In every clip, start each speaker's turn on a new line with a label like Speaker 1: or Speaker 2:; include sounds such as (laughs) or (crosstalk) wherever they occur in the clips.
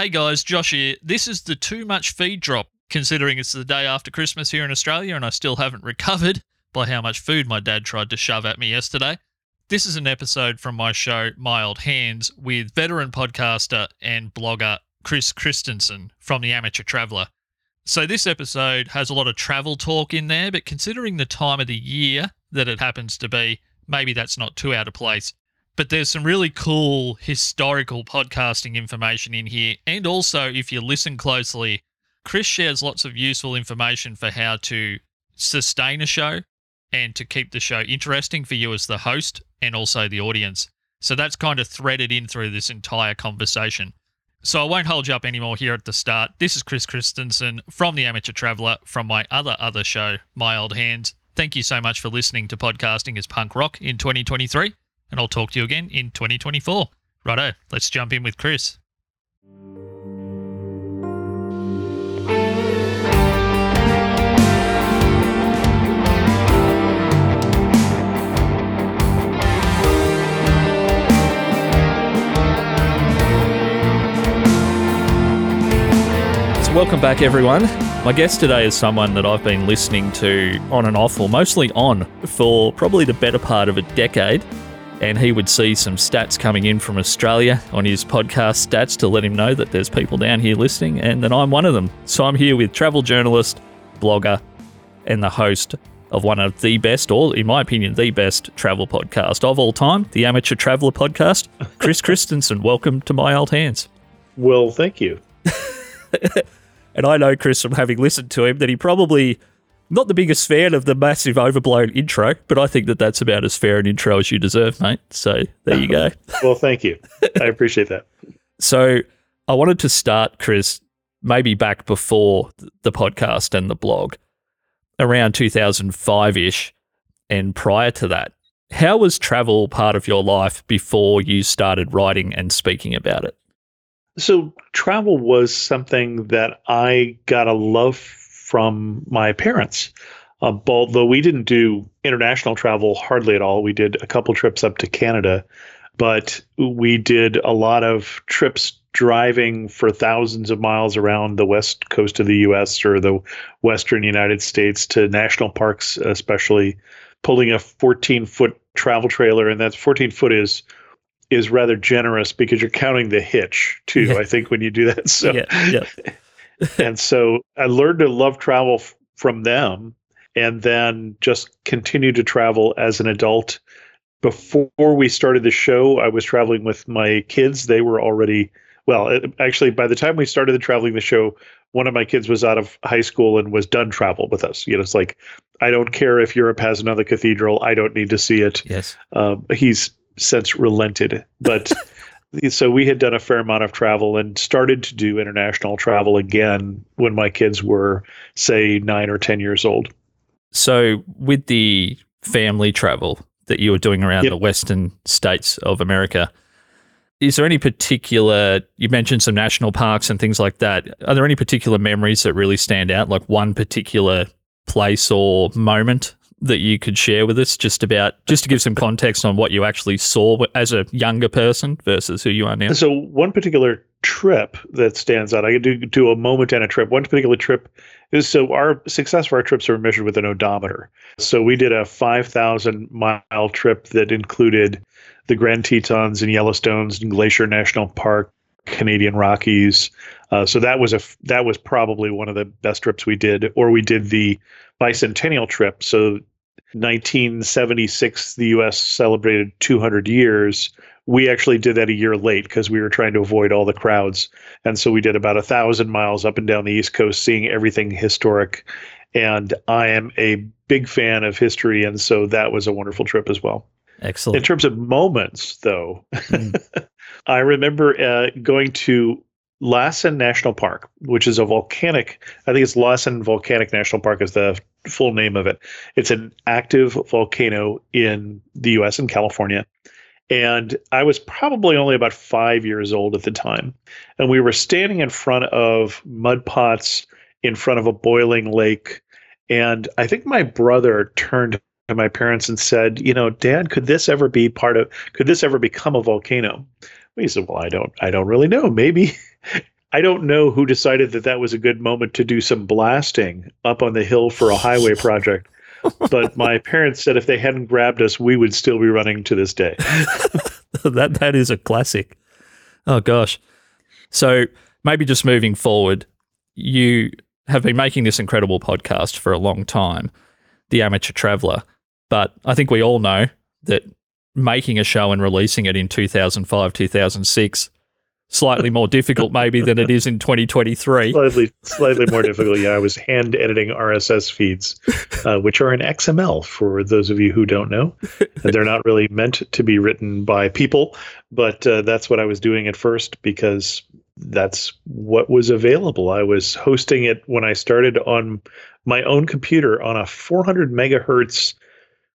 Speaker 1: Hey guys, Josh here. This is the too much feed drop, considering it's the day after Christmas here in Australia and I still haven't recovered by how much food my dad tried to shove at me yesterday. This is an episode from my show, My Old Hands, with veteran podcaster and blogger Chris Christensen from The Amateur Traveler. So, this episode has a lot of travel talk in there, but considering the time of the year that it happens to be, maybe that's not too out of place. But there's some really cool historical podcasting information in here. And also, if you listen closely, Chris shares lots of useful information for how to sustain a show and to keep the show interesting for you as the host and also the audience. So that's kind of threaded in through this entire conversation. So I won't hold you up anymore here at the start. This is Chris Christensen from The Amateur Traveler from my other other show, My Old Hands. Thank you so much for listening to Podcasting is Punk Rock in 2023, and I'll talk to you again in 2024. Righto, let's jump in with Chris. Welcome back, everyone. My guest today is someone that I've been listening to on and off, or mostly on, for probably the better part of a decade. And he would see some stats coming in from Australia on his podcast stats to let him know that there's people down here listening and that I'm one of them. So I'm here with travel journalist, blogger, and the host of one of the best, or in my opinion, the best travel podcast of all time, the Amateur Traveler Podcast. Chris (laughs) Christensen, welcome to My Old Hands.
Speaker 2: Well, thank you. (laughs)
Speaker 1: And I know, Chris, from having listened to him, that he probably not the biggest fan of the massive overblown intro, but I think that that's about as fair an intro as you deserve, mate. So there you go. (laughs)
Speaker 2: well, thank you. I appreciate that.
Speaker 1: So I wanted to start, Chris, maybe back before the podcast and the blog, around 2005 ish, and prior to that. How was travel part of your life before you started writing and speaking about it?
Speaker 2: So, travel was something that I got a love from my parents. Uh, although we didn't do international travel hardly at all, we did a couple trips up to Canada, but we did a lot of trips driving for thousands of miles around the west coast of the US or the western United States to national parks, especially pulling a 14 foot travel trailer. And that 14 foot is is rather generous because you're counting the hitch too. Yeah. I think when you do that. (laughs) So yeah, yeah. (laughs) and so I learned to love travel f- from them, and then just continue to travel as an adult. Before we started the show, I was traveling with my kids. They were already well. It, actually, by the time we started the traveling the show, one of my kids was out of high school and was done travel with us. You know, it's like I don't care if Europe has another cathedral. I don't need to see it.
Speaker 1: Yes.
Speaker 2: Um, he's since relented. But (laughs) so we had done a fair amount of travel and started to do international travel again when my kids were, say, nine or 10 years old.
Speaker 1: So with the family travel that you were doing around yep. the western states of America, is there any particular you mentioned some national parks and things like that are there any particular memories that really stand out like one particular place or moment that you could share with us just about just to give some context on what you actually saw as a younger person versus who you are now?
Speaker 2: So one particular trip that stands out, I do, do a moment and a trip. One particular trip is so our success of our trips are measured with an odometer. So we did a 5,000 mile trip that included the Grand Tetons and Yellowstones and Glacier National Park, Canadian Rockies. Uh, so that was a that was probably one of the best trips we did. Or we did the bicentennial trip. So 1976, the U.S. celebrated 200 years. We actually did that a year late because we were trying to avoid all the crowds, and so we did about a thousand miles up and down the East Coast, seeing everything historic. And I am a big fan of history, and so that was a wonderful trip as well.
Speaker 1: Excellent.
Speaker 2: In terms of moments, though, mm. (laughs) I remember uh, going to Lassen National Park, which is a volcanic, I think it's Lassen Volcanic National Park is the full name of it. It's an active volcano in the US and California. And I was probably only about five years old at the time. And we were standing in front of mud pots in front of a boiling lake. And I think my brother turned to my parents and said, You know, Dad, could this ever be part of, could this ever become a volcano? We said, Well, I don't, I don't really know. Maybe. (laughs) I don't know who decided that that was a good moment to do some blasting up on the hill for a highway project. but (laughs) my parents said if they hadn't grabbed us, we would still be running to this day. (laughs)
Speaker 1: that that is a classic. Oh gosh. So maybe just moving forward, you have been making this incredible podcast for a long time, The Amateur Traveler. But I think we all know that making a show and releasing it in 2005, 2006 slightly more difficult maybe than it is in 2023.
Speaker 2: Slightly, slightly more difficult. Yeah, I was hand editing RSS feeds, uh, which are in XML for those of you who don't know. They're not really meant to be written by people, but uh, that's what I was doing at first because that's what was available. I was hosting it when I started on my own computer on a 400 megahertz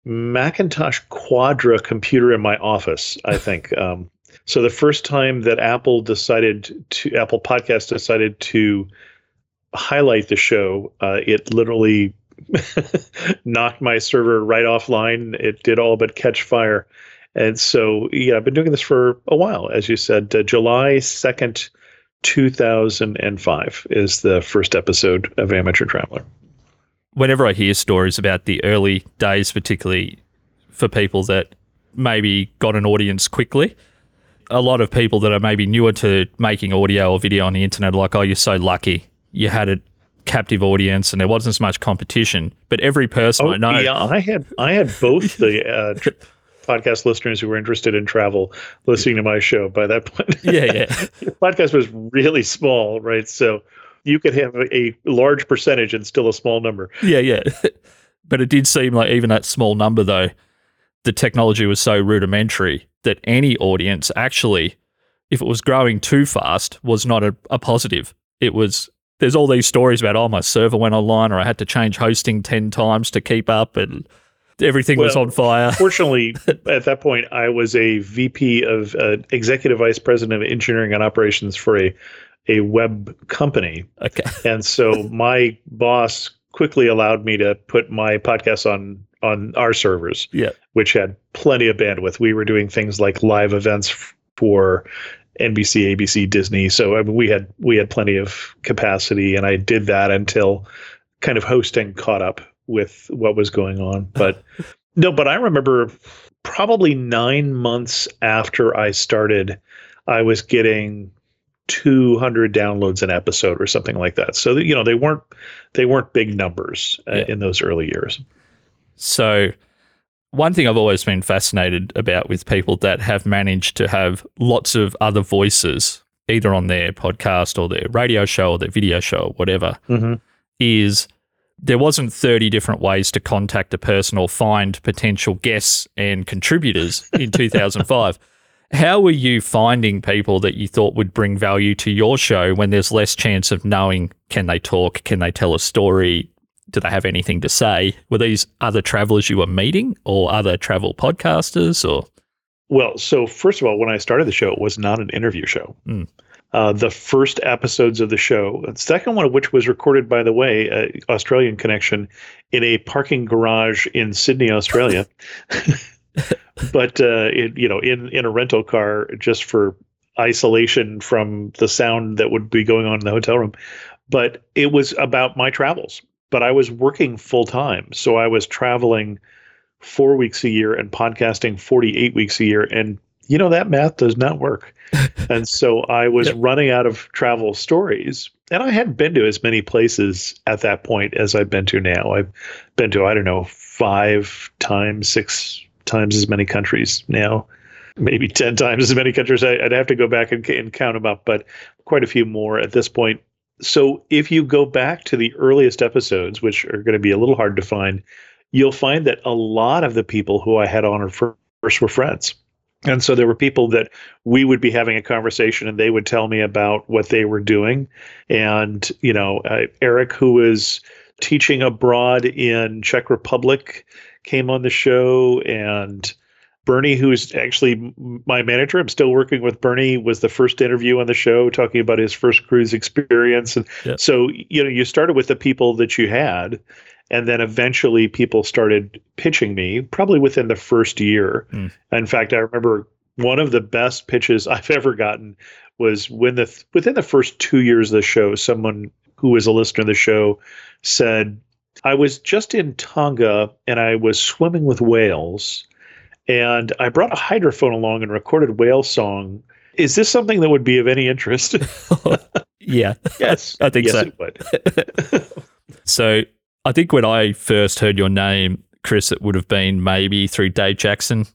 Speaker 2: Macintosh Quadra computer in my office, I think. (laughs) Um, so the first time that Apple decided to Apple Podcast decided to highlight the show, uh, it literally (laughs) knocked my server right offline. It did all but catch fire. And so, yeah, I've been doing this for a while. As you said, uh, July 2nd, 2005 is the first episode of Amateur Traveler.
Speaker 1: Whenever I hear stories about the early days, particularly for people that maybe got an audience quickly, a lot of people that are maybe newer to making audio or video on the internet are like, oh, you're so lucky. You had a captive audience and there wasn't as much competition. But every person
Speaker 2: oh,
Speaker 1: I know.
Speaker 2: Yeah, I had I had both the (laughs) uh, tr- podcast listeners who were interested in travel listening to my show by that point.
Speaker 1: Yeah, yeah.
Speaker 2: the (laughs) podcast was really small, right? So you could have a, large percentage and still a small number.
Speaker 1: Yeah, yeah. (laughs) but it did seem like even that small number though, the technology was so rudimentary that any audience actually, if it was growing too fast, was not a, a positive. It was there's all these stories about oh my server went online or I had to change hosting ten times to keep up and everything well, was on fire. (laughs)
Speaker 2: fortunately, at that point, I was a VP of uh, executive vice president of engineering and operations for a a web company.
Speaker 1: Okay, (laughs)
Speaker 2: and so my boss quickly allowed me to put my podcast on on our servers,
Speaker 1: yeah.
Speaker 2: which had plenty of bandwidth. We were doing things like live events for NBC, ABC, Disney. So I mean, we had we had plenty of capacity, and I did that until kind of hosting caught up with what was going on. But (laughs) no, but I remember probably nine months after I started, I was getting 200 downloads an episode or something like that. So you know they weren't they weren't big numbers uh, yeah. in those early years.
Speaker 1: So, one thing I've always been fascinated about with people that have managed to have lots of other voices, either on their podcast or their radio show or their video show or whatever,
Speaker 2: mm-hmm.
Speaker 1: is there wasn't 30 different ways to contact a person or find potential guests and contributors in (laughs) 2005. How were you finding people that you thought would bring value to your show when there's less chance of knowing can they talk, can they tell a story, do they have anything to say? Were these other travelers you were meeting or other travel podcasters or?
Speaker 2: Well, so first of all, when I started the show, it was not an interview show.
Speaker 1: Mm.
Speaker 2: Uh, the first episodes of the show, the second one of which was recorded, by the way, uh, Australian connection, in a parking garage in Sydney, Australia. (laughs) but uh, it, you know, in in a rental car just for isolation from the sound that would be going on in the hotel room. But it was about my travels but I was working full time. So I was traveling four weeks a year and podcasting 48 weeks a year. And, you know, that math does not work. (laughs) and so I was yep. running out of travel stories. And I hadn't been to as many places at that point as I've been to now. I've been to, I don't know, five times, six times as many countries now maybe 10 times as many countries. I, would have to go back and, and, count them up, but quite a few more at this point so if you go back to the earliest episodes, which are going to be a little hard to find, you'll find that a lot of the people who I had on first were friends. And so there were people that we would be having a conversation and they would tell me about what they were doing. And, you know, uh, Eric, who was teaching abroad in Czech Republic, came on the show and Bernie, who's actually my manager, I'm still working with Bernie, was the first interview on the show talking about his first cruise experience. And yep. so, you know, you started with the people that you had, and then eventually people started pitching me, probably within the first year. Mm. In fact, I remember one of the best pitches I've ever gotten was when the within the first two years of the show, someone who was a listener of the show said, "I was just in Tonga and I was swimming with whales, and I brought a hydrophone along and recorded whale song." Is this something that would be of any interest? (laughs) (laughs)
Speaker 1: yeah.
Speaker 2: yes, (laughs)
Speaker 1: I think
Speaker 2: yes,
Speaker 1: so. So I think when I first heard your name, Chris, it would have been maybe through Dave Jackson,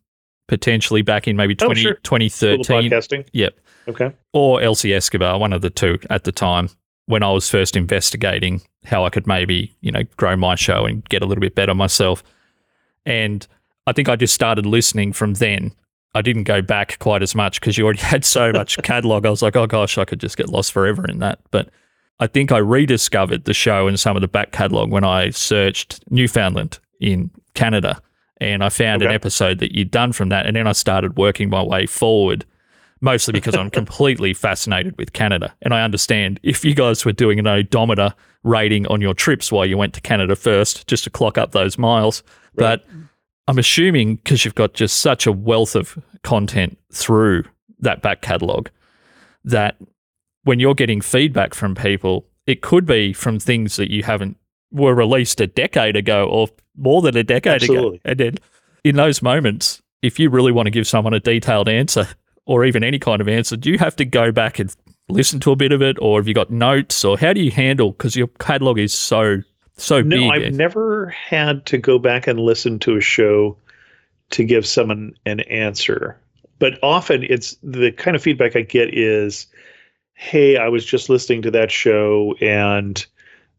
Speaker 1: potentially back in maybe
Speaker 2: Oh, sure.
Speaker 1: 2013.
Speaker 2: podcasting.
Speaker 1: Yep.
Speaker 2: Okay.
Speaker 1: Or Elsie Escobar, one of the two at the time when I was first investigating how I could maybe, you know, grow my show and get a little bit better myself. And I think I just started listening from then. I didn't go back quite as much because you already (laughs) had so much (laughs) catalog. I was like, oh gosh, I could just get lost forever in that. But I think I rediscovered the show and some of the back catalog when I searched Newfoundland in Canada. And I found an episode that you'd done from that. And then I started working my way forward, mostly because I'm completely fascinated with Canada. And I understand if you guys were doing an odometer rating on your trips while you went to Canada first, just to clock up those miles. But I'm assuming because you've got just such a wealth of content through that back catalog that when you're getting feedback from people, it could be from things that you haven't were released a decade ago or more than a decade
Speaker 2: Absolutely.
Speaker 1: ago. And then in those moments, if you really want to give someone a detailed answer or even any kind of answer, do you have to go back and listen to a bit of it or have you got notes or how do you handle because your catalog is so so
Speaker 2: No,
Speaker 1: big
Speaker 2: I've never had to go back and listen to a show to give someone an answer. But often it's the kind of feedback I get is, hey, I was just listening to that show and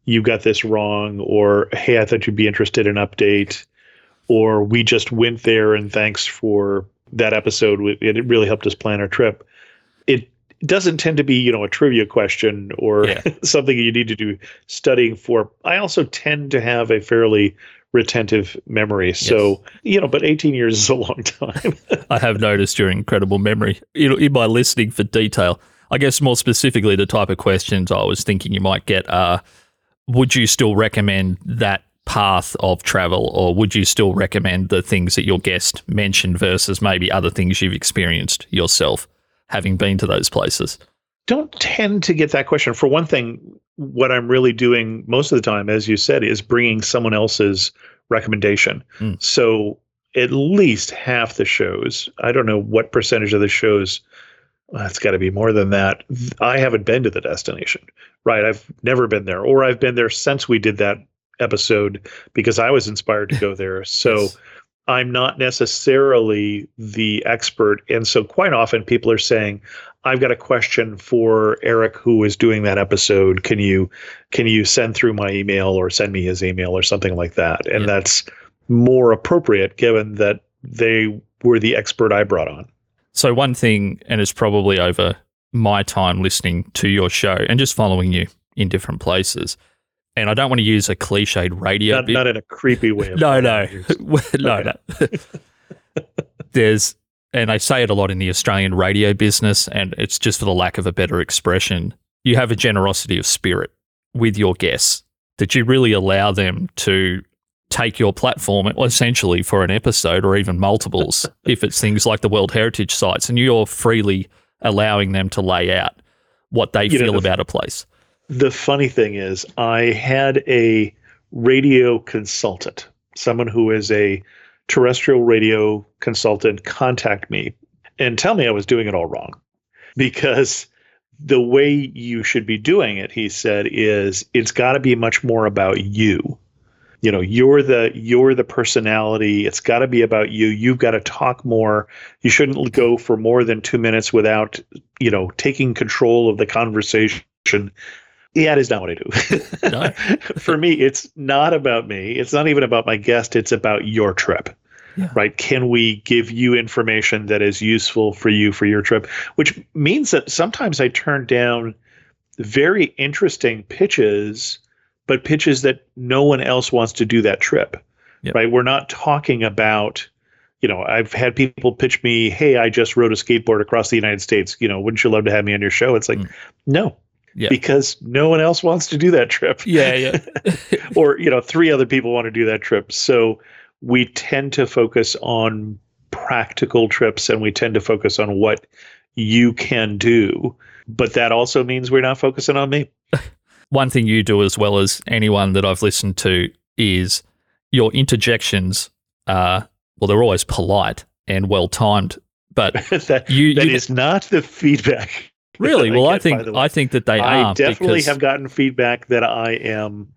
Speaker 2: you got this wrong, or hey, I thought you'd be interested in update, or we just went there and thanks for that episode. It it really helped us plan our trip. It doesn't tend to be, you know, a trivia question or
Speaker 1: Yeah. (laughs)
Speaker 2: something you need to do studying for. I also tend to have a fairly retentive memory. So, you know, but 18 years is a long time. (laughs)
Speaker 1: I have noticed your incredible memory in my listening for detail. I guess more specifically, the type of questions I was thinking you might get are Would you still recommend that path of travel, or would you still recommend the things that your guest mentioned versus maybe other things you've experienced yourself having been to those places?
Speaker 2: don't tend to get that question. For one thing, what I'm really doing most of the time, as you said, is bringing someone else's recommendation.
Speaker 1: Mm.
Speaker 2: So at least half the shows, I don't know what percentage of the shows, it's got to be more than that. I haven't been to the destination, right? I've never been there, or I've been there since we did that episode because I was inspired to go (laughs) there. So
Speaker 1: Yes.
Speaker 2: I'm not necessarily the expert. And so quite often people are saying, I've got a question for Eric who is doing that episode. Can you can you send through my email or send me his email or something like that? And
Speaker 1: Yeah.
Speaker 2: that's more appropriate given that they were the expert I brought on.
Speaker 1: So, one thing, and it's probably over my time listening to your show and just following you in different places. And I don't want to use a cliched radio
Speaker 2: Not,
Speaker 1: bit.
Speaker 2: not in a creepy way. (laughs)
Speaker 1: No, no, (laughs) no, no. (laughs) There's, and I say it a lot in the Australian radio business, and it's just for the lack of a better expression. You have a generosity of spirit with your guests that you really allow them to take your platform essentially for an episode or even multiples if it's things like the World Heritage sites, and you're freely allowing them to lay out what they
Speaker 2: You know,
Speaker 1: feel
Speaker 2: the-
Speaker 1: about a place.
Speaker 2: The funny thing is, I had a radio consultant, someone who is a terrestrial radio consultant, contact me and tell me I was doing it all wrong. Because the way you should be doing it, he said, is it's got to be much more about you. You know, you're the you're the personality. It's got to be about you. You've got to talk more. You shouldn't go for more than two minutes without, you know, taking control of the conversation. Yeah, it is not what I do.
Speaker 1: No. (laughs)
Speaker 2: For me, it's not about me. It's not even about my guest. It's about your trip.
Speaker 1: Yeah.
Speaker 2: Right? Can we give you information that is useful for you for your trip? Which means that sometimes I turn down very interesting pitches, but pitches that no one else wants to do that trip.
Speaker 1: Yep.
Speaker 2: Right? We're not talking about you know, I've had people pitch me, "Hey, I just rode a skateboard across the United States. You know, wouldn't you love to have me on your show?" It's like,
Speaker 1: Mm.
Speaker 2: no,
Speaker 1: Yeah.
Speaker 2: because no one else wants to do that trip.
Speaker 1: Yeah, yeah. (laughs)
Speaker 2: or you know, three other people want to do that trip. So we tend to focus on practical trips, and we tend to focus on what you can do. But that also means we're not focusing on me. (laughs)
Speaker 1: One thing you do as well as anyone that I've listened to is your interjections are, well, they're always polite and well timed. But (laughs)
Speaker 2: that
Speaker 1: you,
Speaker 2: that
Speaker 1: you
Speaker 2: is not the feedback.
Speaker 1: Really (laughs)
Speaker 2: I
Speaker 1: well. I
Speaker 2: get, by
Speaker 1: think. I think that they
Speaker 2: I
Speaker 1: are
Speaker 2: definitely
Speaker 1: because
Speaker 2: have gotten feedback that I am,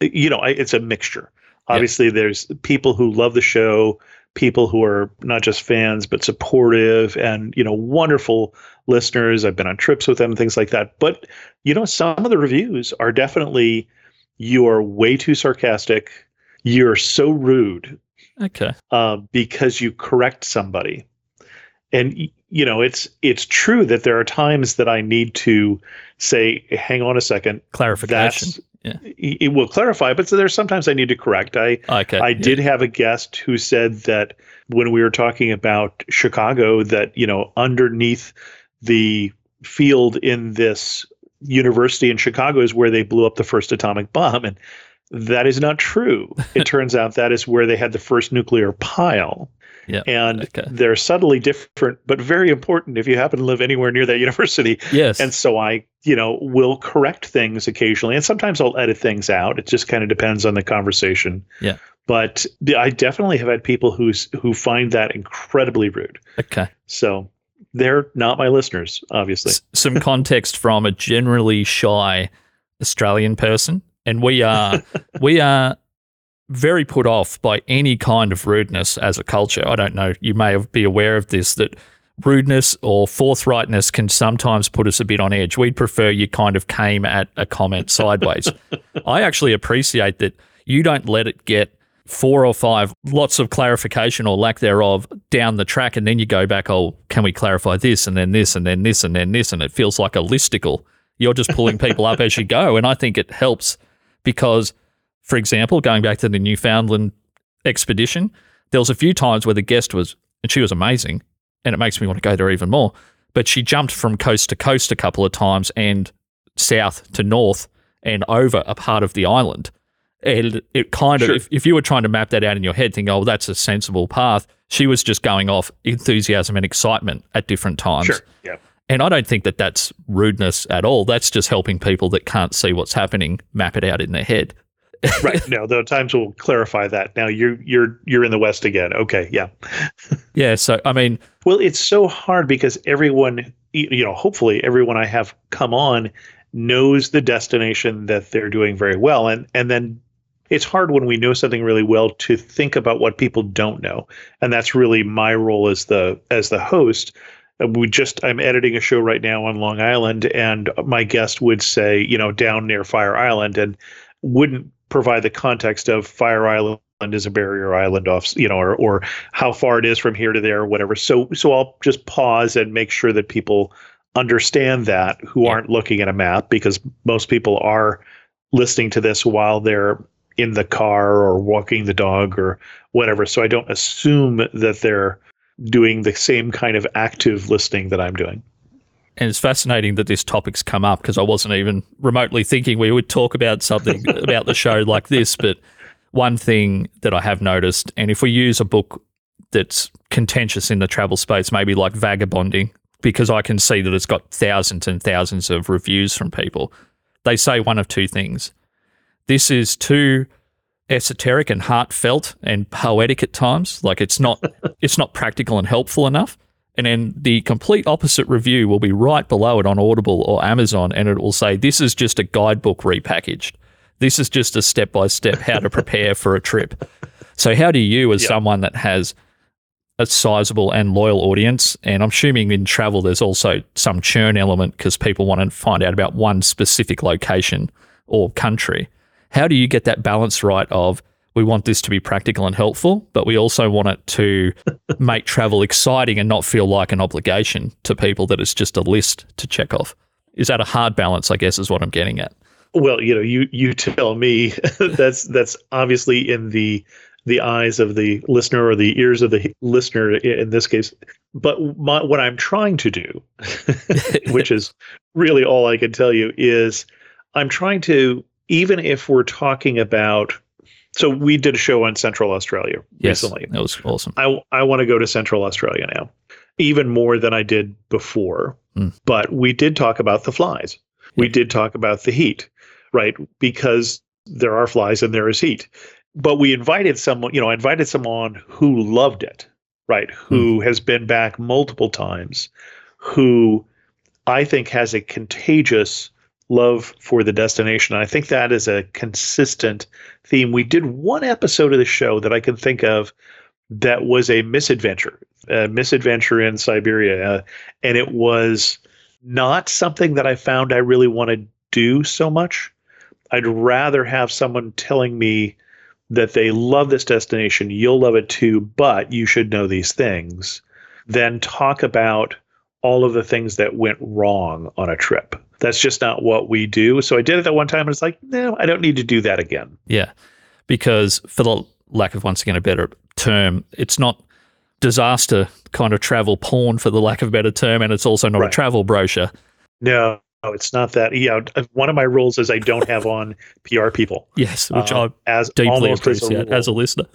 Speaker 2: you know, I, it's a mixture. Obviously, there's people who love the show, people who are not just fans but supportive, and you know, wonderful listeners. I've been on trips with them, things like that. But you know, some of the reviews are definitely you are way too sarcastic. You're so rude
Speaker 1: okay.
Speaker 2: uh, because you correct somebody. And you know, it's it's true that there are times that I need to say, "Hang on a second,
Speaker 1: Clarification.
Speaker 2: that's."
Speaker 1: Yeah.
Speaker 2: It it will clarify, but so there's sometimes I need to correct. I
Speaker 1: Okay.
Speaker 2: I
Speaker 1: yeah.
Speaker 2: did have a guest who said that when we were talking about Chicago, that you know, underneath the field in this university in Chicago is where they blew up the first atomic bomb, and that is not true. (laughs) It turns out that is where they had the first nuclear pile.
Speaker 1: Yeah,
Speaker 2: And
Speaker 1: okay.
Speaker 2: they're subtly different, but very important if you happen to live anywhere near that (laughs) university.
Speaker 1: Yes.
Speaker 2: And so I, you know, will correct things occasionally, and sometimes I'll edit things out. It just kind of depends on the conversation.
Speaker 1: Yeah.
Speaker 2: But I definitely have had people who's who find that incredibly rude.
Speaker 1: okay.
Speaker 2: So they're not my listeners, obviously.
Speaker 1: S- some context from a generally shy Australian person, and we are (laughs) we are very put off by any kind of rudeness as a culture. I don't know. You may be aware of this that rudeness or forthrightness can sometimes put us a bit on edge. We'd prefer you kind of came at a comment sideways. (laughs) I actually appreciate that you don't let it get four or five lots of clarification or lack thereof down the track and then you go back oh can we clarify this and then this and then this and then this and it feels like a listicle you're just pulling people up as you go and i think it helps because for example going back to the newfoundland expedition there was a few times where the guest was and she was amazing and it makes me want to go there even more but she jumped from coast to coast a couple of times and south to north and over a part of the island and it kind of
Speaker 2: Sure.
Speaker 1: if, if you were trying to map that out in your head thinking oh that's a sensible path she was just going off enthusiasm and excitement at different times
Speaker 2: Sure. Yeah.
Speaker 1: and i don't think that that's rudeness at all that's just helping people that can't see what's happening map it out in their head (laughs)
Speaker 2: right. No, the times we'll clarify that. Now you're you're you're in the West again. Okay. Yeah. (laughs)
Speaker 1: yeah so i mean
Speaker 2: Well, it's so hard because everyone, you know, hopefully everyone I have come on knows the destination that they're doing very well, and and then it's hard when we know something really well to think about what people don't know, and that's really my role as the as the host. We just I'm editing a show right now on Long Island, and my guest would say, you know, down near Fire Island, and wouldn't provide the context of Fire Island is a barrier island off, you know, or or how far it is from here to there, or whatever. So so I'll just pause and make sure that people understand that who
Speaker 1: Yeah.
Speaker 2: aren't looking at a map because most people are listening to this while they're in the car or walking the dog or whatever. So I don't assume that they're doing the same kind of active listening that I'm doing.
Speaker 1: And it's fascinating that this topic's come up because I wasn't even remotely thinking we would talk about something (laughs) about the show like this. But one thing that I have noticed, and if we use a book that's contentious in the travel space, maybe like Vagabonding, because I can see that it's got thousands and thousands of reviews from people, they say one of two things. This is too esoteric and heartfelt and poetic at times. Like it's not (laughs) it's not practical and helpful enough. And then the complete opposite review will be right below it on Audible or Amazon, and it will say, This is just a guidebook repackaged. This is just a step by step how to prepare for a trip. So, how do you, as
Speaker 2: Yeah.
Speaker 1: someone that has a sizable and loyal audience, and I'm assuming in travel there's also some churn element because people want to find out about one specific location or country, how do you get that balance right of we want this to be practical and helpful, but we also want it to (laughs) make travel exciting and not feel like an obligation to people that it's just a list to check off. Is that a hard balance, I guess, is what I'm getting at.
Speaker 2: Well, you know, you you tell me (laughs) that's that's obviously in the the eyes of the listener or the ears of the listener in this case. But my, what I'm trying to do, (laughs) which is really all I can tell you, is I'm trying to even if we're talking about. So we did a show on Central Australia
Speaker 1: Yes,
Speaker 2: recently.
Speaker 1: that was awesome.
Speaker 2: I I want to go to Central Australia now. even more than I did before.
Speaker 1: Hmm.
Speaker 2: But we did talk about the flies. We
Speaker 1: Yeah.
Speaker 2: did talk about the heat, right? Because there are flies and there is heat. But we invited someone, you know, I invited someone who loved it, right? Who has been back multiple times, who I think has a contagious love for the destination. And I think that is a consistent theme. We did one episode of the show that I can think of that was a misadventure, a misadventure in Siberia. Uh, and it was not something that I found I really want to do so much. I'd rather have someone telling me that they love this destination, you'll love it too, but you should know these things, than talk about all of the things that went wrong on a trip. That's just not what we do. So I did it that one time and it's like, no, I don't need to do that again.
Speaker 1: Yeah. Because for the lack of once again a better term, it's not disaster kind of travel porn for the lack of a better term, and it's also not a travel brochure.
Speaker 2: No, it's not that. Yeah, one of my rules is I don't have on (laughs) PR people.
Speaker 1: Yes, which
Speaker 2: uh,
Speaker 1: I
Speaker 2: as
Speaker 1: deeply
Speaker 2: almost as a
Speaker 1: appreciate as a, listener. (laughs)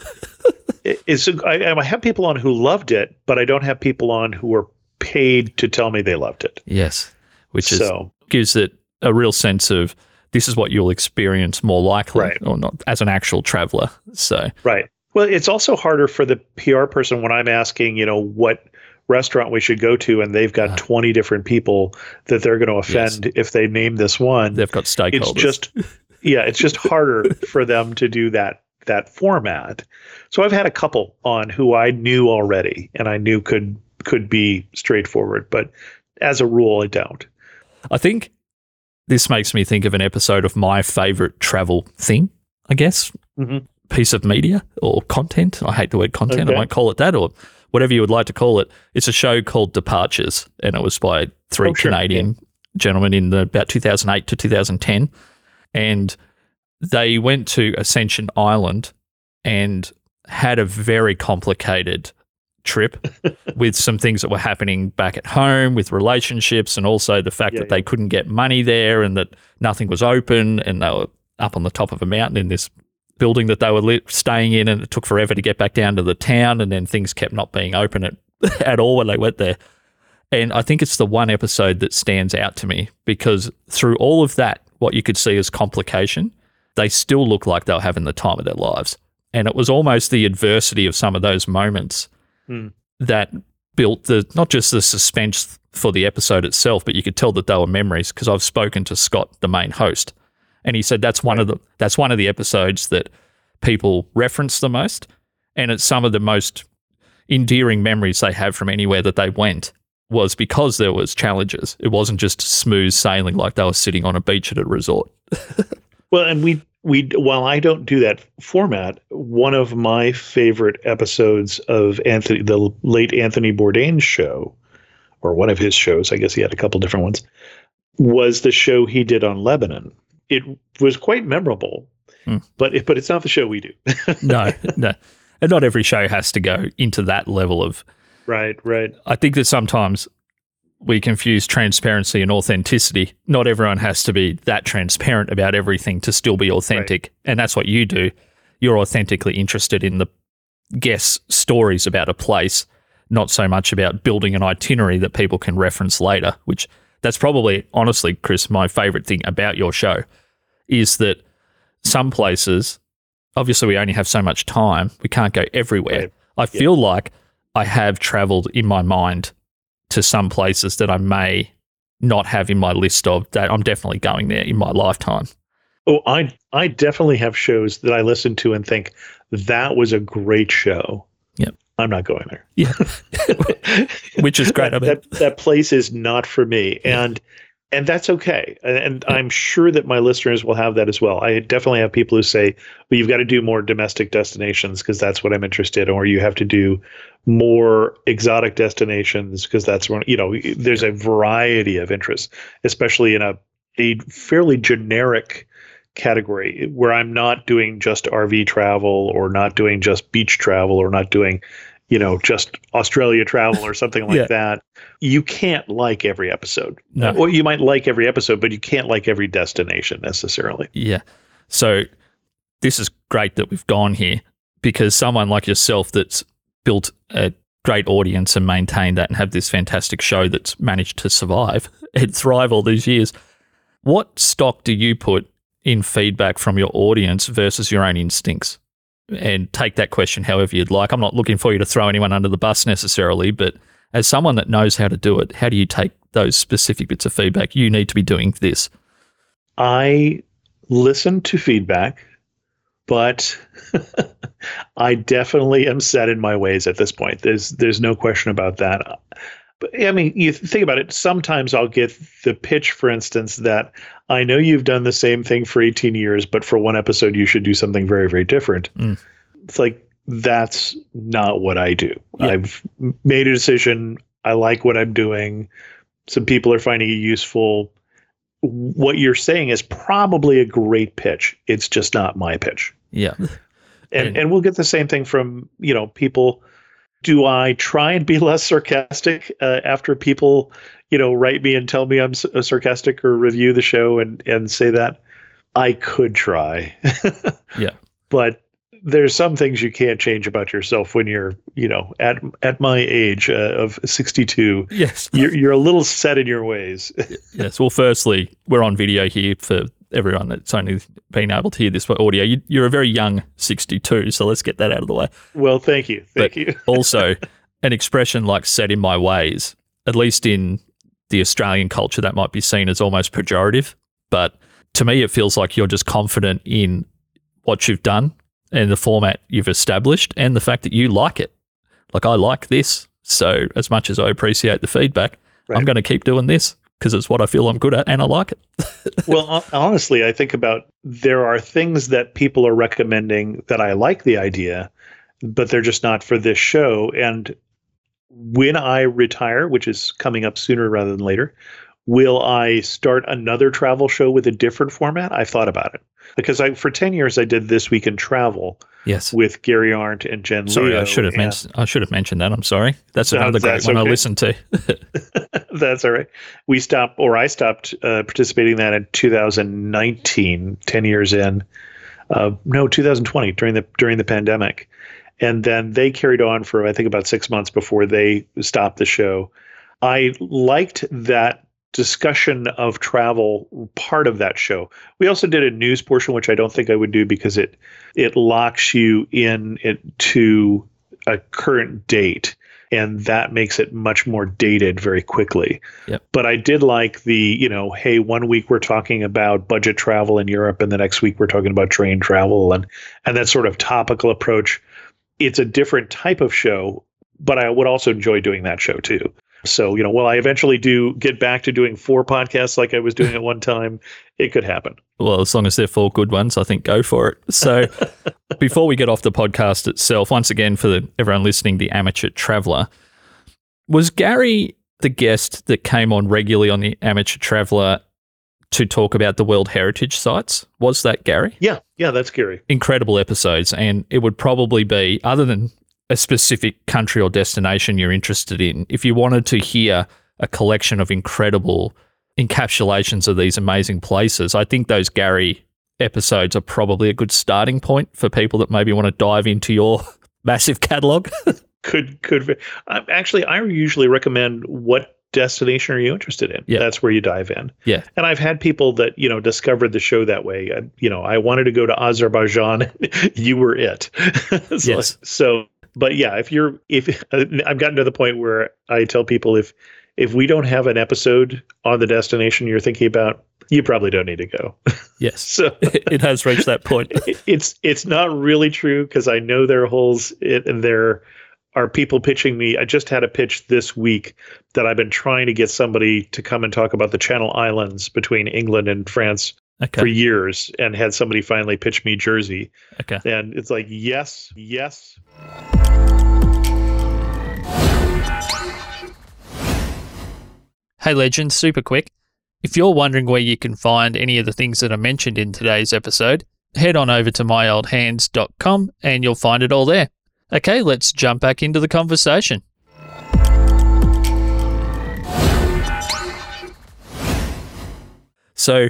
Speaker 2: It- it's I, I have people on who loved it, but I don't have people on who were paid to tell me they loved it.
Speaker 1: Yes. Which is
Speaker 2: so
Speaker 1: gives it a real sense of this is what you'll experience more likely
Speaker 2: Right.
Speaker 1: or not as an actual traveler. So
Speaker 2: right. Well, it's also harder for the PR person when I'm asking, you know, what restaurant we should go to, and they've got
Speaker 1: Ah.
Speaker 2: 20 different people that they're going to offend if they name this one.
Speaker 1: they've got stakeholders.
Speaker 2: it's just (laughs) yeah it's just harder for them to do that that format so i've had a couple on who i knew already and i knew could could be straightforward but as a rule i don't
Speaker 1: I think this makes me think of an episode of my favorite travel thing, I guess,
Speaker 2: Mhm.
Speaker 1: piece of media or content. I hate the word content. I
Speaker 2: Okay.
Speaker 1: won't call it that or whatever you would like to call it. It's a show called Departures, and it was by three
Speaker 2: Oh, sure.
Speaker 1: Canadian gentlemen in the, about 2008 to 2010. And they went to Ascension Island and had a very complicated trip with some things that were happening back at home with relationships and also the fact
Speaker 2: Yeah,
Speaker 1: that they couldn't get money there and that nothing was open and they were up on the top of a mountain in this building that they were li- staying in and it took forever to get back down to the town and then things kept not being open at, (laughs) at all when they went there. And I think it's the one episode that stands out to me because through all of that, what you could see as complication, they still look like they were having the time of their lives. And it was almost the adversity of some of those moments
Speaker 2: Hmm.
Speaker 1: that built the not just the suspense for the episode itself, but you could tell that they were memories because I've spoken to Scott, the main host, and he said that's one of the that's one of the episodes that people reference the most, and it's some of the most endearing memories they have from anywhere that they went was because there was challenges. It wasn't just smooth sailing like they were sitting on a beach at a resort. (laughs)
Speaker 2: well and we we while i don't do that format one of my favorite episodes of anthony the late anthony Bourdain show or one of his shows i guess he had a couple different ones was the show he did on lebanon it was quite memorable
Speaker 1: Hmm.
Speaker 2: but it, but it's not the show we do (laughs)
Speaker 1: no, no. And not every show has to go into that level of
Speaker 2: right right
Speaker 1: I think that sometimes we confuse transparency and authenticity. Not everyone has to be that transparent about everything to still be authentic. And that's what you do. You're authentically interested in the guests' stories about a place, not so much about building an itinerary that people can reference later, which that's probably, honestly, Chris, my favorite thing about your show is that some places, obviously, we only have so much time, we can't go everywhere.
Speaker 2: Right.
Speaker 1: I feel like I have traveled in my mind to some places that I may not have in my list of that I'm definitely going there in my lifetime.
Speaker 2: oh i i definitely have shows that i listen to and think that was a great show
Speaker 1: Yep.
Speaker 2: i'm not going there
Speaker 1: Yeah. (laughs) Which is great. I mean,
Speaker 2: that, that place is not for me and and that's okay. And, and i'm sure that my listeners will have that as well. I definitely have people who say well you've got to do more domestic destinations because that's what i'm interested in or you have to do more exotic destinations because that's when you know there's a variety of interests especially in a, a fairly generic category where i'm not doing just rv travel or not doing just beach travel or not doing you know just australia travel or something like
Speaker 1: Yeah.
Speaker 2: that you can't like every episode
Speaker 1: No.
Speaker 2: well you might like every episode but you can't like every destination necessarily
Speaker 1: yeah. So this is great that we've gone here because someone like yourself that's built a great audience and maintain that and have this fantastic show that's managed to survive (laughs) and thrive all these years. What stock do you put in feedback from your audience versus your own instincts? And take that question however you'd like. I'm not looking for you to throw anyone under the bus necessarily, but as someone that knows how to do it, how do you take those specific bits of feedback? You need to be doing this.
Speaker 2: I listen to feedback, but (laughs) I definitely am set in my ways at this point. There's there's no question about that. I mean, you think about it. Sometimes I'll get the pitch, for instance, that I know you've done the same thing for 18 years, but for one episode you should do something very, very different.
Speaker 1: Mm.
Speaker 2: It's like that's not what I do. Yeah. I've made a decision. I like what I'm doing. Some people are finding it useful. What you're saying is probably a great pitch. It's just not my pitch.
Speaker 1: Yeah.
Speaker 2: And and we'll get the same thing from, you know, people do I try and be (laughs) less sarcastic uh, after people, you know, write me and tell me I'm sarcastic or review the show and and say that? I could try. (laughs)
Speaker 1: yeah.
Speaker 2: But there's some things you can't change about yourself when you're, you know, at at my age uh, of 62.
Speaker 1: Yes,
Speaker 2: you're you're a little set in your ways. (laughs)
Speaker 1: yes. Well, firstly, we're on video here for everyone that's only been able to hear this by audio. You, are a very young 62, so let's get that out of the way.
Speaker 2: Well, thank you, thank
Speaker 1: but
Speaker 2: you. (laughs)
Speaker 1: also, an expression like "set in my ways," at least in the Australian culture, that might be seen as almost pejorative. But to me, it feels like you're just confident in what you've done and the format you've established and the fact that you like it. Like, I like this. So, as much as I appreciate the feedback, right. I'm going to keep doing this because it's what I feel I'm good at and I like it. (laughs)
Speaker 2: well, honestly, I think about there are things that people are recommending that I like the idea, but they're just not for this show. And when I retire, which is coming up sooner rather than later, will I start another travel show with a different format? I've thought about it because I for ten years I did this week in travel.
Speaker 1: Yes,
Speaker 2: with Gary Arndt and Jen.
Speaker 1: Sorry,
Speaker 2: Leo
Speaker 1: I should have mentioned. I should have mentioned that. I'm sorry. That's another great one okay. I listened to. (laughs) (laughs)
Speaker 2: that's all right. We stopped, or I stopped uh, participating in that in 2019, 10 years in. Uh, no, 2020 during the during the pandemic, and then they carried on for I think about six months before they stopped the show. I liked that discussion of travel part of that show. We also did a news portion, which I don't think I would do because it it locks you in it to a current date and that makes it much more dated very quickly.
Speaker 1: Yep.
Speaker 2: But I did like the, you know, hey, one week we're talking about budget travel in Europe and the next week we're talking about train travel and and that sort of topical approach. It's a different type of show, but I would also enjoy doing that show too. So, you know, will I eventually do get back to doing four podcasts like I was doing at one time? It could happen.
Speaker 1: Well, as long as they're four good ones, I think go for it. So, (laughs) before we get off the podcast itself, once again, for the, everyone listening, the amateur traveler, was Gary the guest that came on regularly on the amateur traveler to talk about the World Heritage sites? Was that Gary?
Speaker 2: Yeah, yeah, that's Gary.
Speaker 1: Incredible episodes. And it would probably be, other than a specific country or destination you're interested in, if you wanted to hear a collection of incredible encapsulations of these amazing places, I think those Gary episodes are probably a good starting point for people that maybe want to dive into your (laughs) massive catalog. (laughs)
Speaker 2: could could uh, actually I usually recommend what destination are you interested in?
Speaker 1: Yeah.
Speaker 2: That's where you dive in.
Speaker 1: Yeah.
Speaker 2: And I've had people that, you know, discovered the show that way. I, you know, I wanted to go to Azerbaijan. (laughs) you were it.
Speaker 1: so, yes.
Speaker 2: So but yeah, if you're if (laughs) I've gotten to the point where I tell people if if we don't have an episode on the destination you're thinking about, you probably don't need to go. (laughs)
Speaker 1: Yes.
Speaker 2: so (laughs)
Speaker 1: it has reached that point.
Speaker 2: it's it's not really true because I know there are holes and there are people pitching me. I just had a pitch this week that I've been trying to get somebody to come and talk about the Channel Islands between England and France
Speaker 1: okay.
Speaker 2: for years and had somebody finally pitch me Jersey.
Speaker 1: Okay.
Speaker 2: And it's like, yes, yes.
Speaker 3: Hey, legends, super quick. If you're wondering where you can find any of the things that are mentioned in today's episode, head on over to myoldhands.com and you'll find it all there. Okay, let's jump back into the conversation.
Speaker 1: So,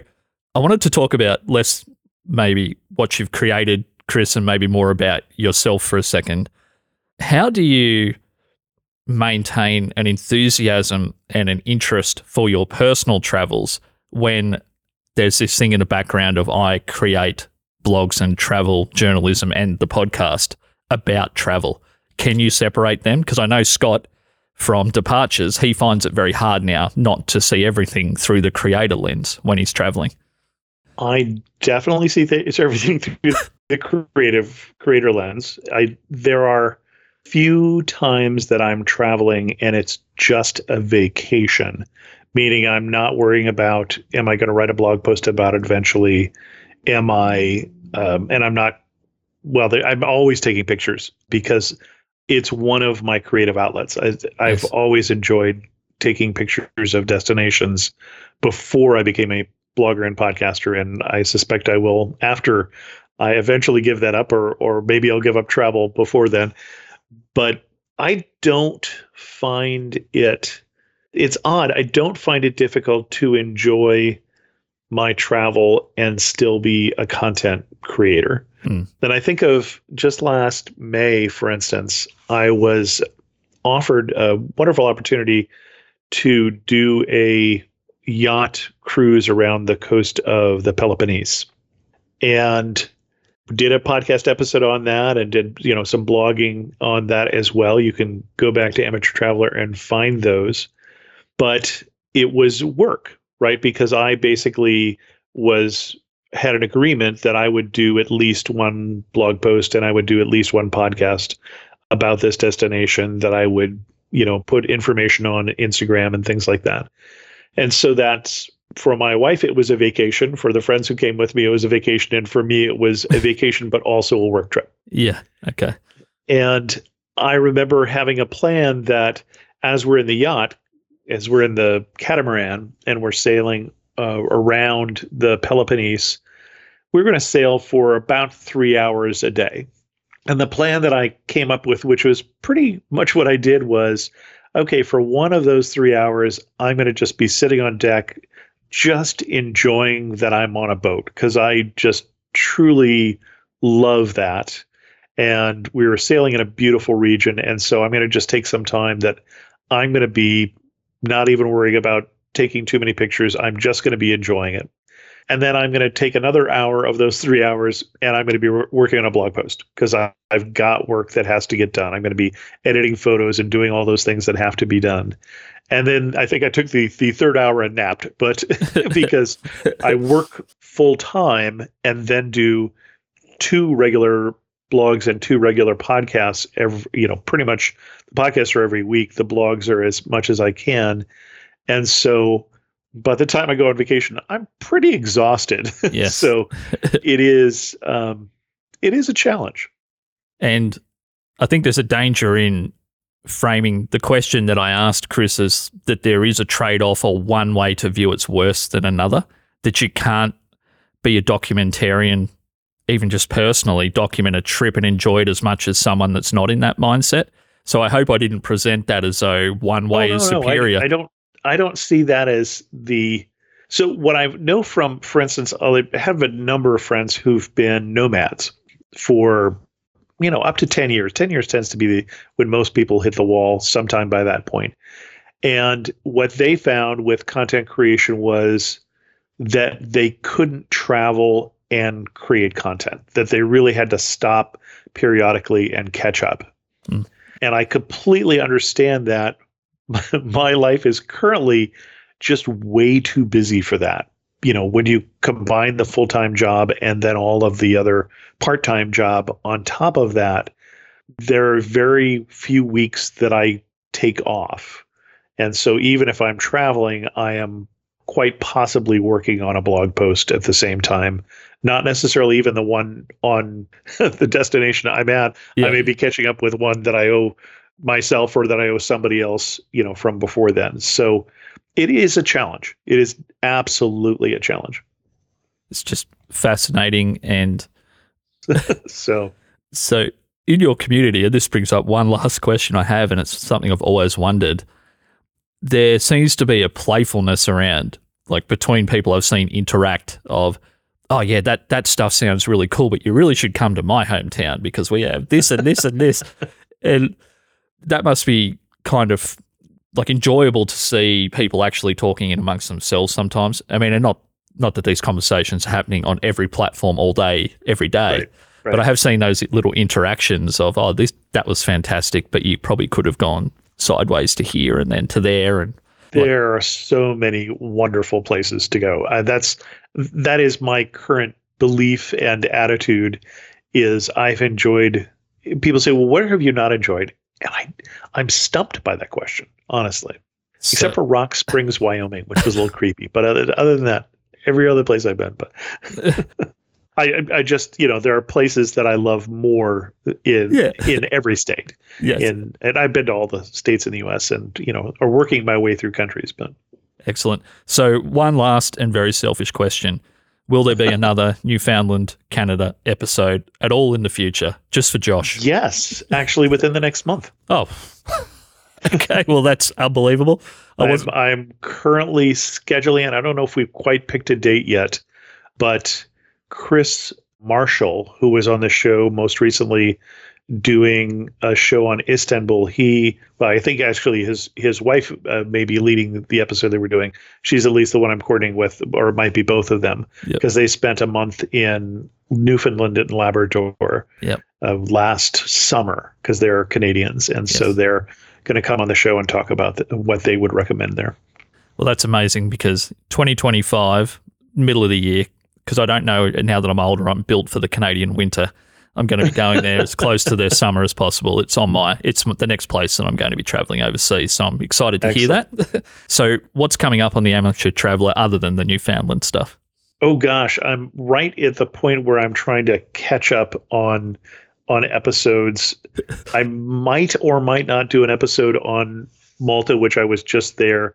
Speaker 1: I wanted to talk about less maybe what you've created, Chris, and maybe more about yourself for a second. How do you maintain an enthusiasm and an interest for your personal travels when there's this thing in the background of I create blogs and travel journalism and the podcast about travel. Can you separate them? Because I know Scott from Departures, he finds it very hard now not to see everything through the creator lens when he's traveling.
Speaker 2: I definitely see th- everything through the creative creator lens. I there are few times that I'm traveling and it's just a vacation, meaning I'm not worrying about am I going to write a blog post about it eventually? Am I um, and I'm not well. I'm always taking pictures because it's one of my creative outlets. I, I've always enjoyed taking pictures of destinations before I became a blogger and podcaster, and I suspect I will after I eventually give that up, or or maybe I'll give up travel before then. But I don't find it. It's odd. I don't find it difficult to enjoy my travel and still be a content creator. Hmm. Then I think of just last May, for instance, I was offered a wonderful opportunity to do a yacht cruise around the coast of the Peloponnese. And did a podcast episode on that and did you know some blogging on that as well. You can go back to amateur traveler and find those. But it was work right? Because i basically was had an agreement that i would do at least one blog post and i would do at least one podcast about this destination that i would you know put information on instagram and things like that. And so that's for my wife, it was a vacation. For the friends who came with me, it was a vacation. And for me, it was a vacation, but also a work trip.
Speaker 1: Yeah. Okay.
Speaker 2: And I remember having a plan that as we're in the yacht, as we're in the catamaran and we're sailing uh, around the Peloponnese, we're going to sail for about three hours a day. And the plan that I came up with, which was pretty much what I did, was okay, for one of those three hours, I'm going to just be sitting on deck just enjoying that I'm on a boat because I just truly love that. And we were sailing in a beautiful region. And so I'm going to just take some time that I'm going to be not even worrying about taking too many pictures. I'm just going to be enjoying it. And then I'm going to take another hour of those three hours and I'm going to be working on a blog post because I've got work that has to get done. I'm going to be editing photos and doing all those things that have to be done. And then I think I took the the third hour and napped, but (laughs) (laughs) because I work full time and then do two regular blogs and two regular podcasts every you know pretty much the podcasts are every week. The blogs are as much as i can. And so by the time i go on vacation i'm pretty exhausted. (laughs)
Speaker 1: Yes.
Speaker 2: so it is um, it is a challenge.
Speaker 1: And i think there's a danger in framing the question that I asked Chris is that there is a trade off or one way to view it's worse than another, that you can't be a documentarian, even just personally, document a trip and enjoy it as much as someone that's not in that mindset. So I hope I didn't present that as though one oh, way oh, no, is no, superior.
Speaker 2: I, I don't I don't see that as the so what I know from, for instance, I have a number of friends who've been nomads for you know, up to 10 years. 10 years tends to be the, when most people hit the wall sometime by that. And what they found with content creation was that they couldn't travel and create content, that they really had to stop periodically and catch up. Mm. And I completely understand that. (laughs) My life is currently just way too busy for that you know, when you combine the full time job and then all of the other part time job on top of that, there are very few weeks that I take off. And so even if I'm traveling, I am quite possibly working on a blog post at the same time. Not necessarily even the one on (laughs) the destination I'm at. Yeah. I may be catching up with one that I owe myself or that I owe somebody else, you know, from before then. So it is a challenge. It is absolutely a challenge.
Speaker 1: It's just fascinating and (laughs)
Speaker 2: so
Speaker 1: so in your community, and this brings up one last question I have, and it's something I've always wondered. There seems to be a playfulness around, like between people I've seen interact of, oh yeah, that that stuff sounds really cool, but you really should come to my hometown because we have this and this and this, (laughs) and that must be kind of like enjoyable to see people actually talking in amongst themselves sometimes. I mean, and not not that these conversations are happening on every platform all day, every day.
Speaker 2: Right, right.
Speaker 1: But I have seen those little interactions of, oh, this that was fantastic, but you probably could have gone sideways to here and then to there, and
Speaker 2: there are so many wonderful places to go. Uh, that's that is my current belief and attitude. Is I've enjoyed. People say, "Well, what have you not enjoyed?" And I, I'm stumped by that question, honestly.
Speaker 1: so-
Speaker 2: Except for Rock Springs, Wyoming, which was a little creepy. But other, other than that, every other place I've been. But (laughs) I, I just, you know, there are places that I love more in
Speaker 1: Yeah.
Speaker 2: in every state.
Speaker 1: yes,
Speaker 2: In and I've been to all the states in the U.S. and you know, are working my way through countries. But
Speaker 1: excellent. So one last and very selfish question: Will there be another Newfoundland Canada episode at all in the future, just for Josh?
Speaker 2: yes, actually, within the next month.
Speaker 1: Oh, (laughs) okay. Well, that's unbelievable. I was
Speaker 2: I'm, I'm currently scheduling, and I don't know if we've quite picked a date yet, but Chris Marshall, who was on the show most recently doing a show on Istanbul, he, well, I think actually his his wife uh, may be leading the episode they were doing. She's at least the one I'm coordinating with, or it might be both of them,
Speaker 1: Yep.
Speaker 2: because they spent a month in Newfoundland and Labrador
Speaker 1: Yep.
Speaker 2: uh, last summer because they're Canadians, and so they're going to come on the show and talk about th- what they would recommend there.
Speaker 1: Well, that's amazing because 2025, middle of the year, because I don't know now that I'm older, I'm built for the Canadian winter. I'm going to be (laughs) going there as close to their summer as possible. It's on my, it's the next place that I'm going to be traveling overseas. So I'm excited to hear that. (laughs) so, what's coming up on the Amateur Traveler other than the Newfoundland stuff?
Speaker 2: Oh gosh, I'm right at the point where I'm trying to catch up on on episodes. (laughs) I might or might not do an episode on Malta, which I was just there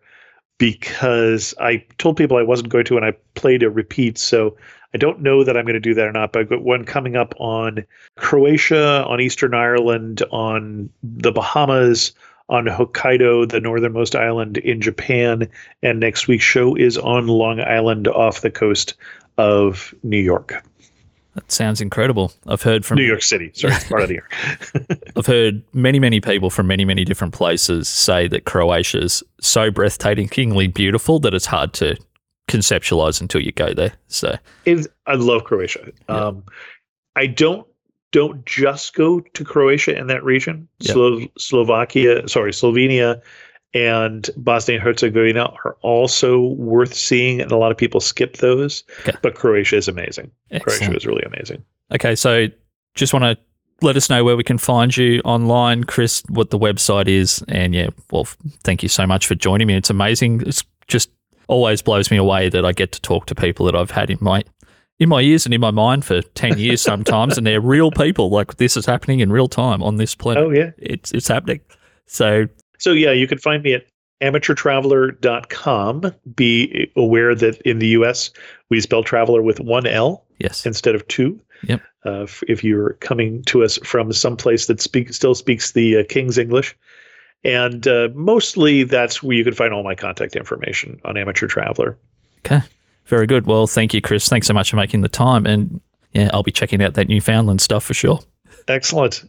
Speaker 2: because I told people I wasn't going to, and I played a repeat. So I don't know that I'm going to do that or not. But I've got one coming up on Croatia, on Eastern Ireland, on the Bahamas, on Hokkaido, the northernmost island in Japan, and next week's show is on Long Island off the coast of New York.
Speaker 1: That sounds incredible. I've heard from
Speaker 2: New York City, sorry, part of New York. (laughs)
Speaker 1: I've heard many, many people from many, many different places say that Croatia is so breathtakingly beautiful that it's hard to conceptualize until you go there. So,
Speaker 2: It's, I love Croatia.
Speaker 1: Yeah.
Speaker 2: Um, I don't don't just go to Croatia and that region.
Speaker 1: Yeah.
Speaker 2: Slo- Slovakia, sorry, Slovenia, and Bosnia and Herzegovina are also worth seeing, and a lot of people skip those.
Speaker 1: Okay.
Speaker 2: But Croatia is amazing. Croatia is really amazing.
Speaker 1: Okay, so just want to let us know where we can find you online, Chris, what the website is. And yeah, well, thank you so much for joining me. It's amazing. It's just always blows me away that I get to talk to people that I've had in my in my ears and in my mind for 10 (laughs) years sometimes and they're real people like this is happening in real time on this planet
Speaker 2: Oh yeah.
Speaker 1: it's it's happening so
Speaker 2: So yeah, you can find me at amateurtraveler.com. Be aware that in the US we spell traveler with one L
Speaker 1: yes
Speaker 2: instead of two.
Speaker 1: Yep.
Speaker 2: Uh, if you're coming to us from some place that speak, still speaks the uh, King's English. And uh, mostly that's where you can find all my contact information on Amateur Traveler.
Speaker 1: okay. Very good. Well thank you chris. Thanks so much for making the time. And yeah i'll be checking out that newfoundland stuff for sure.
Speaker 2: Excellent.